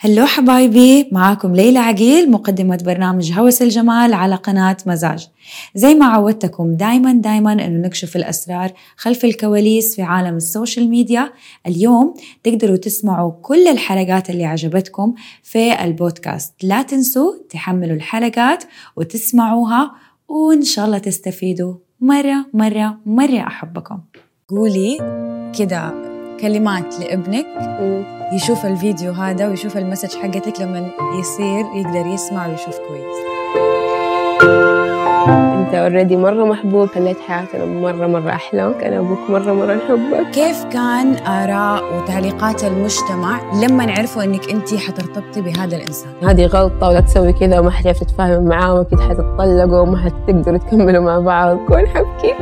hello حبايبي معاكم ليلى عقيل مقدمة برنامج هوس الجمال على قناة مزاج. زي ما عودتكم دايما دايما إنه نكشف الأسرار خلف الكواليس في عالم ال social media. اليوم تقدروا تسمعوا كل الحلقات اللي عجبتكم في البودكاست. لا تنسوا تحملوا الحلقات وتسمعوها وإن شاء الله تستفيدوا. مرة مرة مرة أحبكم. قولي كده كلمات لابنك يشوف الفيديو هذا ويشوف ال message حقتك لما يصير يقدر يسمع ويشوف كويس. انت already مرة محبوب خليت حياتنا مرة مرة أحلى. أنا أبوك مرة مرة نحبك كيف كان آراء وتعليقات المجتمع لما عرفوا إنك انت حترتبطي بهذا الإنسان؟ هذه غلطة ولا تسوي كذا وما حتعرف تتفاهم معاه وأكيد حتتطلقوا وما حتقدروا تكملوا مع بعض. كون حبكي.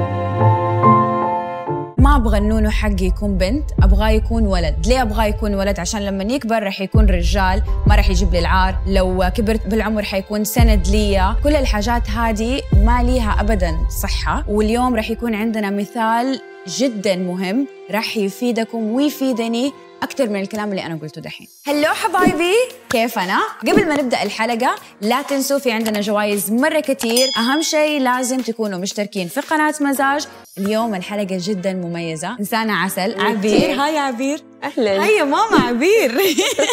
ما أبغى النونو حقي يكون بنت أبغاه يكون ولد. ليه أبغاه يكون ولد؟ عشان لما يكبر رح يكون رجال ما رح يجيب لي العار. لو كبرت بالعمر حيكون سند لي كل الحاجات هذه ما ليها ابدا صحة. واليوم رح يكون عندنا مثال جدا مهم رح يفيدكم ويفيدني أكثر من الكلام اللي أنا قلته دحين. هلو حبايبي. كيف أنا؟ قبل ما نبدأ الحلقة لا تنسوا في عندنا جوائز مرة كتير. أهم شيء لازم تكونوا مشتركين في قناة مزاج. اليوم الحلقة جدا مميزة. إنسانة عسل عبير. hi عبير. أهلا. هيا ماما عبير.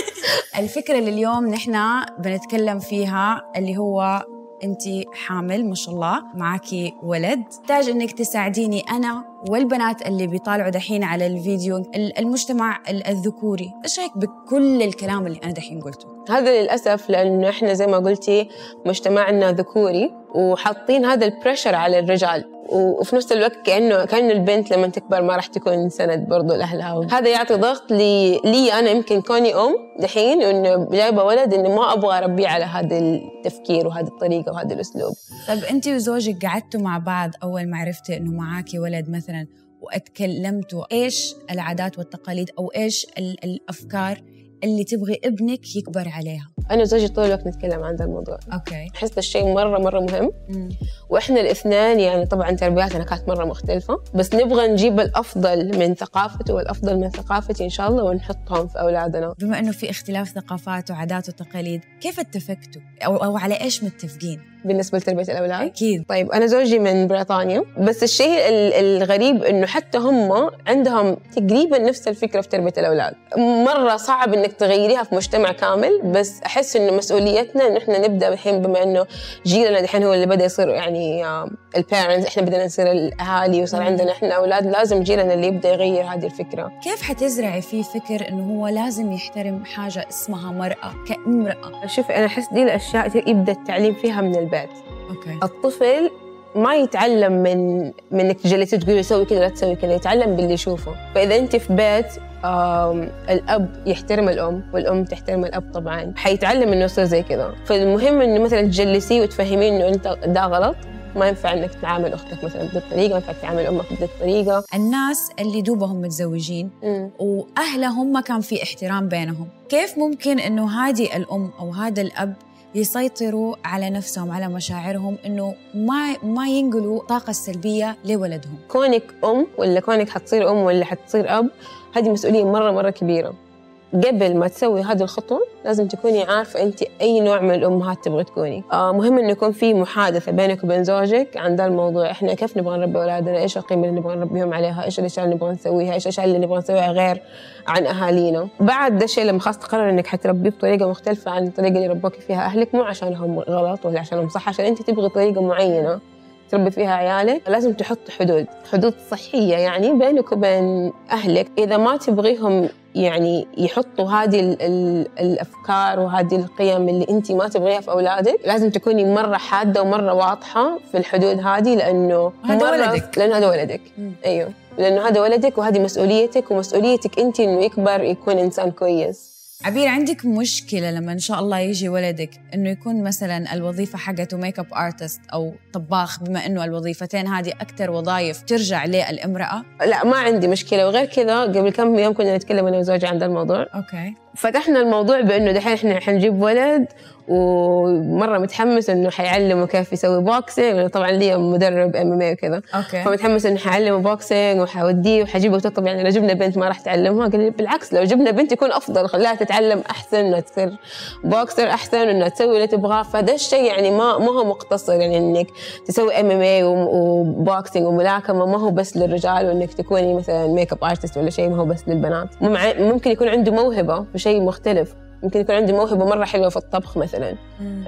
الفكرة اللي اليوم نحن بنتكلم فيها اللي هو انت حامل ما شاء الله معاكي ولد. تحتاج إنك تساعديني أنا والبنات اللي بيطالعوا دحين على الفيديو ال- المجتمع ال- الذكوري. إيش رأيك بكل الكلام اللي أنا دحين قلته؟ هذا للأسف لأنه إحنا زي ما قلتي مجتمعنا ذكوري وحاطين هذا ال pressure على الرجال. وفي نفس الوقت كانه كأنه البنت لما تكبر ما راح تكون سند برضو لأهلها. هذا يعطي ضغط لي, لي أنا يمكن كوني أم دحين انه جايبة ولد إنه ما أبغى أربيه على هذا التفكير وهذه الطريقة وهذا الأسلوب. طيب انت وزوجك قعدتوا مع بعض أول ما عرفتي إنه معاكي ولد مثلا واتكلمتوا إيش العادات والتقاليد أو إيش ال- الأفكار اللي تبغي ابنك يكبر عليها. أنا وزوجي طول الوقت نتكلم عن ذا الموضوع. okay. أحس الشيء مرة مرة مهم. وإحنا الاثنين يعني طبعا تربياتنا كانت مرة مختلفة. بس نبغى نجيب الأفضل من ثقافته والأفضل من ثقافتي إن شاء الله ونحطهم في أولادنا. بما إنه في اختلاف ثقافات وعادات وتقاليد كيف اتفقتوا؟ أو أو على إيش متفقين؟ بالنسبة لتربية الأولاد؟ أكيد. طيب أنا زوجي من بريطانيا بس الشيء ال- الغريب إنه حتى هم عندهم تقريبا نفس الفكرة في تربية الأولاد. مرة صعب إنك تغيريها في مجتمع كامل بس أحس إنه مسؤوليتنا انه إحنا نبدأ الحين بما إنه جيلنا الحين هو اللي بدأ يصير يعني البيرنتس إحنا بدنا نصير الأهالي وصار. عندنا إحنا أولاد لازم جيلنا اللي يبدأ يغير هذه الفكرة. كيف حتزرعي فيه فكر إنه هو لازم يحترم حاجة اسمها مرأة كامرأة؟ شوفي أنا أحس دي الأشياء يبدأ التعليم فيها من البيت. okay. الطفل ما يتعلم من من انك تجلسي تقولي سوي كذا لا تسوي كذا يتعلم باللي يشوفه. فإذا أنت في بيت الأب يحترم الأم والأم تحترم الأب طبعا. حيتعلم إنه يصير زي كذا. فالمهم إنه مثلا تجلسيه وتفهميه إنه أنت ده غلط ما ينفع إنك تعامل أختك مثلا بهذه الطريقة ما ينفع تعامل أمك بهذه الطريقة الناس اللي دوبهم متزوجين وأهلهم ما كان في احترام بينهم. كيف ممكن إنه هذه الأم أو هذا الأب يسيطروا على نفسهم على مشاعرهم إنه ما ما ينقلوا الطاقه السلبيه لولدهم. كونك أم ولا كونك حتصير أم ولا حتصير أب هذه مسؤولية مرة مرة كبيرة. قبل ما تسوي هذه الخطوة لازم تكوني عارفة أنت أي نوع من الأمهات تبغي تكوني. آه مهم إنه يكون في محادثة بينك وبين زوجك عن ذا الموضوع. إحنا كيف نبغى نربي أولادنا؟ إيش القيمة اللي نبغى نربيهم عليها؟ إيش الأشياء اللي نبغى نسويها؟ إيش الأشياء اللي نبغى نسويها غير عن أهالينا؟ بعد ده الشيء لما خلاص تقرر إنك حتربيه بطريقة مختلفة عن الطريقة اللي ربوك فيها أهلك مو عشانهم غلط ولا عشانهم صح عشان أنت تبغي طريقة معينة تربي فيها عيالك لازم تحط حدود. حدود صحية يعني بينك وبين أهلك. إذا ما تبغيهم يعني يحطوا هذه ال ال الأفكار وهذه القيم اللي أنت ما تبغيها في أولادك لازم تكوني مرة حادة ومرة واضحة في الحدود هذه لأنه هذا ولدك. لأنه هذا ولدك. أيوه. لأنه هذا ولدك وهذه مسؤوليتك ومسؤوليتك أنت إنه يكبر يكون إنسان كويس. عبير عندك مشكلة لما إن شاء الله يجي ولدك إنه يكون مثلا الوظيفة حقته make up artist أو طباخ بما إنه الوظيفتين هذه أكثر وظائف ترجع للامرأة؟ لا ما عندي مشكلة. وغير كذا قبل كم يوم كنا نتكلم أنا وزوجي عن الموضوع. okay. فتحنا الموضوع بأنه دحين إحنا حنجيب ولد ومرة متحمس إنه حيعلمه كيف يسوي boxing طبعا لي مدرب MMA وكذا. okay. فمتحمس إنه حيعلمه boxing وحوديه وحجيبه. طب يعني لو جبنا بنت ما راح تعلمها. قال لي بالعكس لو جبنا بنت يكون أفضل. خلاها تتعلم أحسن إنها تصير بوكسر أحسن انها تسوي اللي تبغاه. فده الشيء يعني ما ما هو مقتصر. يعني إنك تسوي MMA و boxing وملاكمة. ما هو بس للرجال وإنك تكوني مثلا make up artist ولا شيء. ما هو بس للبنات. ممكن يكون عنده موهبة في شيء مختلف. يمكن يكون عنده موهبة مرة حلوة في الطبخ مثلا.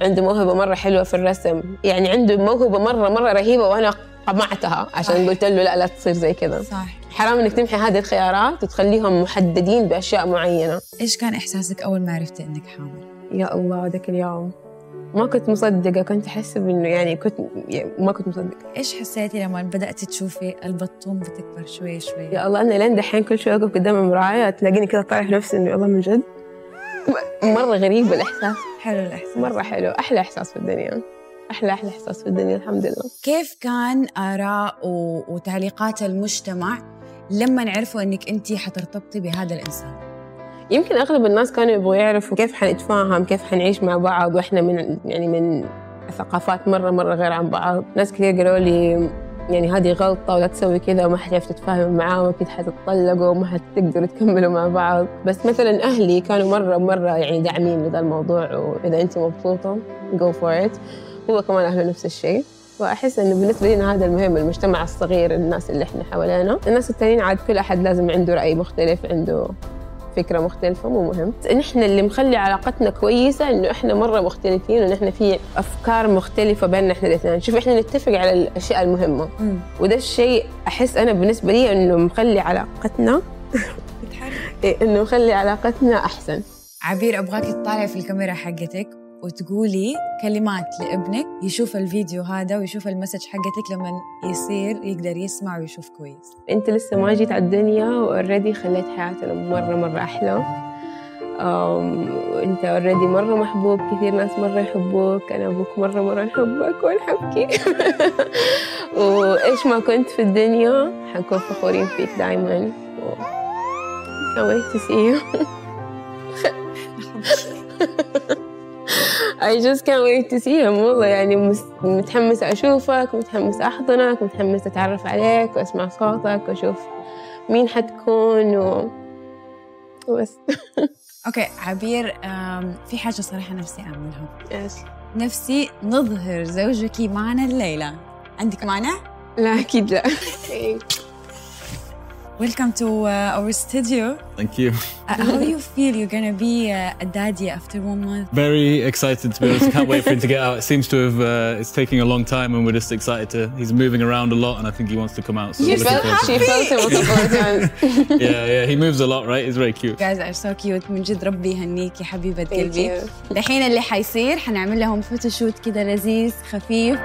عنده موهبة مرة حلوة في الرسم. يعني عنده موهبة مرة مرة رهيبة وأنا قمعتها عشان صح. قلت له لا لا تصير زي كذا. صح حرام إنك تمحي هذه الخيارات وتخليهم محددين بأشياء معينة. إيش كان إحساسك أول ما عرفتي إنك حامل؟ يا الله ذاك اليوم. ما كنت مصدقة كنت أحس إنه يعني كنت يعني ما كنت مصدقة. إيش حسيتي لما بدأتي تشوفي البطون بتكبر شوي شوي؟ يا الله أنا لين دحين كل شوي أوقف قدام المراية تلاقيني كذا طالع نفسي إنه والله من جد. مرة غريب الإحساس. حلو الإحساس. مرة حلو. أحلى إحساس في الدنيا. أحلى أحلى إحساس في الدنيا الحمد لله. كيف كان آراء وتعليقات المجتمع لما عرفوا إنك أنت حترتبطي بهذا الإنسان؟ يمكن أغلب الناس كانوا يبغوا يعرفوا كيف حنتفاهم كيف حنعيش مع بعض وإحنا من يعني من ثقافات مرة مرة غير عن بعض. ناس كثير قالوا لي يعني هذه غلطة ولا تسوي كذا وما حتعرف تتفاهم معاه وأكيد حتتطلقوا وما حتقدروا تكملوا مع بعض. بس مثلا أهلي كانوا مرة مرة يعني داعمين لهذا الموضوع وإذا أنت مبسوطة go for it. هو كمان أهله نفس الشيء. وأحس إنه بالنسبة لنا هذا المهم المجتمع الصغير الناس اللي إحنا حوالينا. الناس التانيين عاد كل أحد لازم عنده رأي مختلف عنده فكرة مختلفة مو مهم. نحن اللي مخلي علاقتنا كويسة إنه إحنا مرة مختلفين ونحن في أفكار مختلفة بيننا إحنا الإثنين. شوف إحنا نتفق على الأشياء المهمة. م. وده الشيء أحس أنا بالنسبة لي إنه مخلي علاقتنا إيه، إنه مخلي علاقتنا أحسن. عبير أبغاك تطالعي في الكاميرا حقتك. وتقولي كلمات لابنك يشوف الفيديو هذا ويشوف ال message حقتك لما يصير يقدر يسمع ويشوف كويس. انت لسه ما جيت على الدنيا و already خليت حياتنا مرة مرة أحلى. انت already مرة محبوب كثير ناس مرة يحبوك أنا وأبوك مرة مرة نحبك ونحبك وإيش ما كنت في الدنيا حنكون فخورين فيك دائما can't wait to see you. I just can't wait to see him. والله يعني متحمسة أشوفك متحمسة أحضنك متحمسة أتعرف عليك وأسمع صوتك وأشوف مين حتكون و... وبس. أوكي عبير في حاجة صراحة نفسي أعملها. إيش؟ نفسي نظهر زوجك معنا الليلة. عندك مانع؟ لا أكيد لا. Welcome to uh, our studio. Thank you. Uh, how do you feel you're going to be uh, a daddy after one month? Very excited to be honest. Can't wait for him to get out. It seems to have, uh, it's taking a long time and we're just excited to, he's moving around a lot and I think he wants to come out. So you felt, she felt him a couple of times. yeah, yeah, he moves a lot, right? He's very cute. You guys are so cute. من جد ربي يهنيك يا حبيبة قلبي. الحين اللي حيصير حنعمل لهم فوتوشوت كده لذيذ خفيف.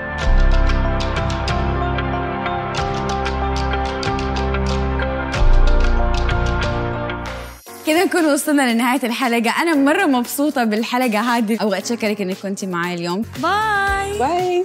نكون وصلنا لنهاية الحلقة. أنا مرة مبسوطة بالحلقة هذه. أبغى أتشكرك إنك كنتي معي اليوم. باي. باي.